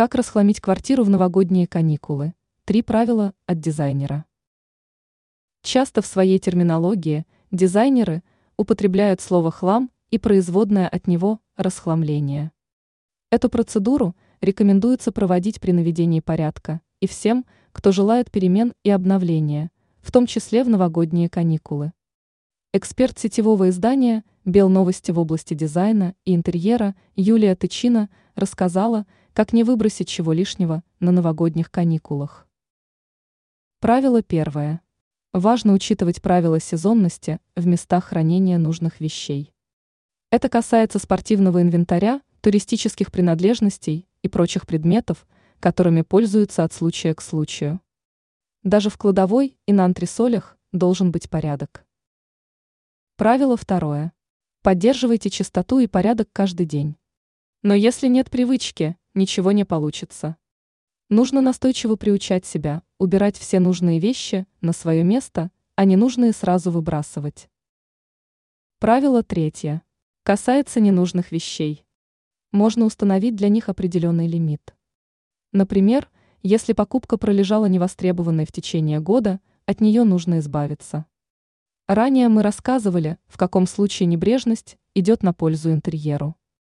Как расхламить квартиру в новогодние каникулы? Три правила от дизайнера. Часто в своей терминологии дизайнеры употребляют слово «хлам» и производное от него «расхламление». Эту процедуру рекомендуется проводить при наведении порядка и всем, кто желает перемен и обновления, в том числе в новогодние каникулы. Эксперт сетевого издания «Белновости» в области дизайна и интерьера Юлия Тычина рассказала, как не выбросить чего лишнего на новогодних каникулах. Правило первое. Важно учитывать правила сезонности в местах хранения нужных вещей. Это касается спортивного инвентаря, туристических принадлежностей и прочих предметов, которыми пользуются от случая к случаю. Даже в кладовой и на антресолях должен быть порядок. Правило второе. Поддерживайте чистоту и порядок каждый день. Но если нет привычки, ничего не получится. Нужно настойчиво приучать себя, убирать все нужные вещи на свое место, а ненужные сразу выбрасывать. Правило третье. Касается ненужных вещей. Можно установить для них определенный лимит. Например, если покупка пролежала невостребованной в течение года, от нее нужно избавиться. Ранее мы рассказывали, в каком случае небрежность идет на пользу интерьеру.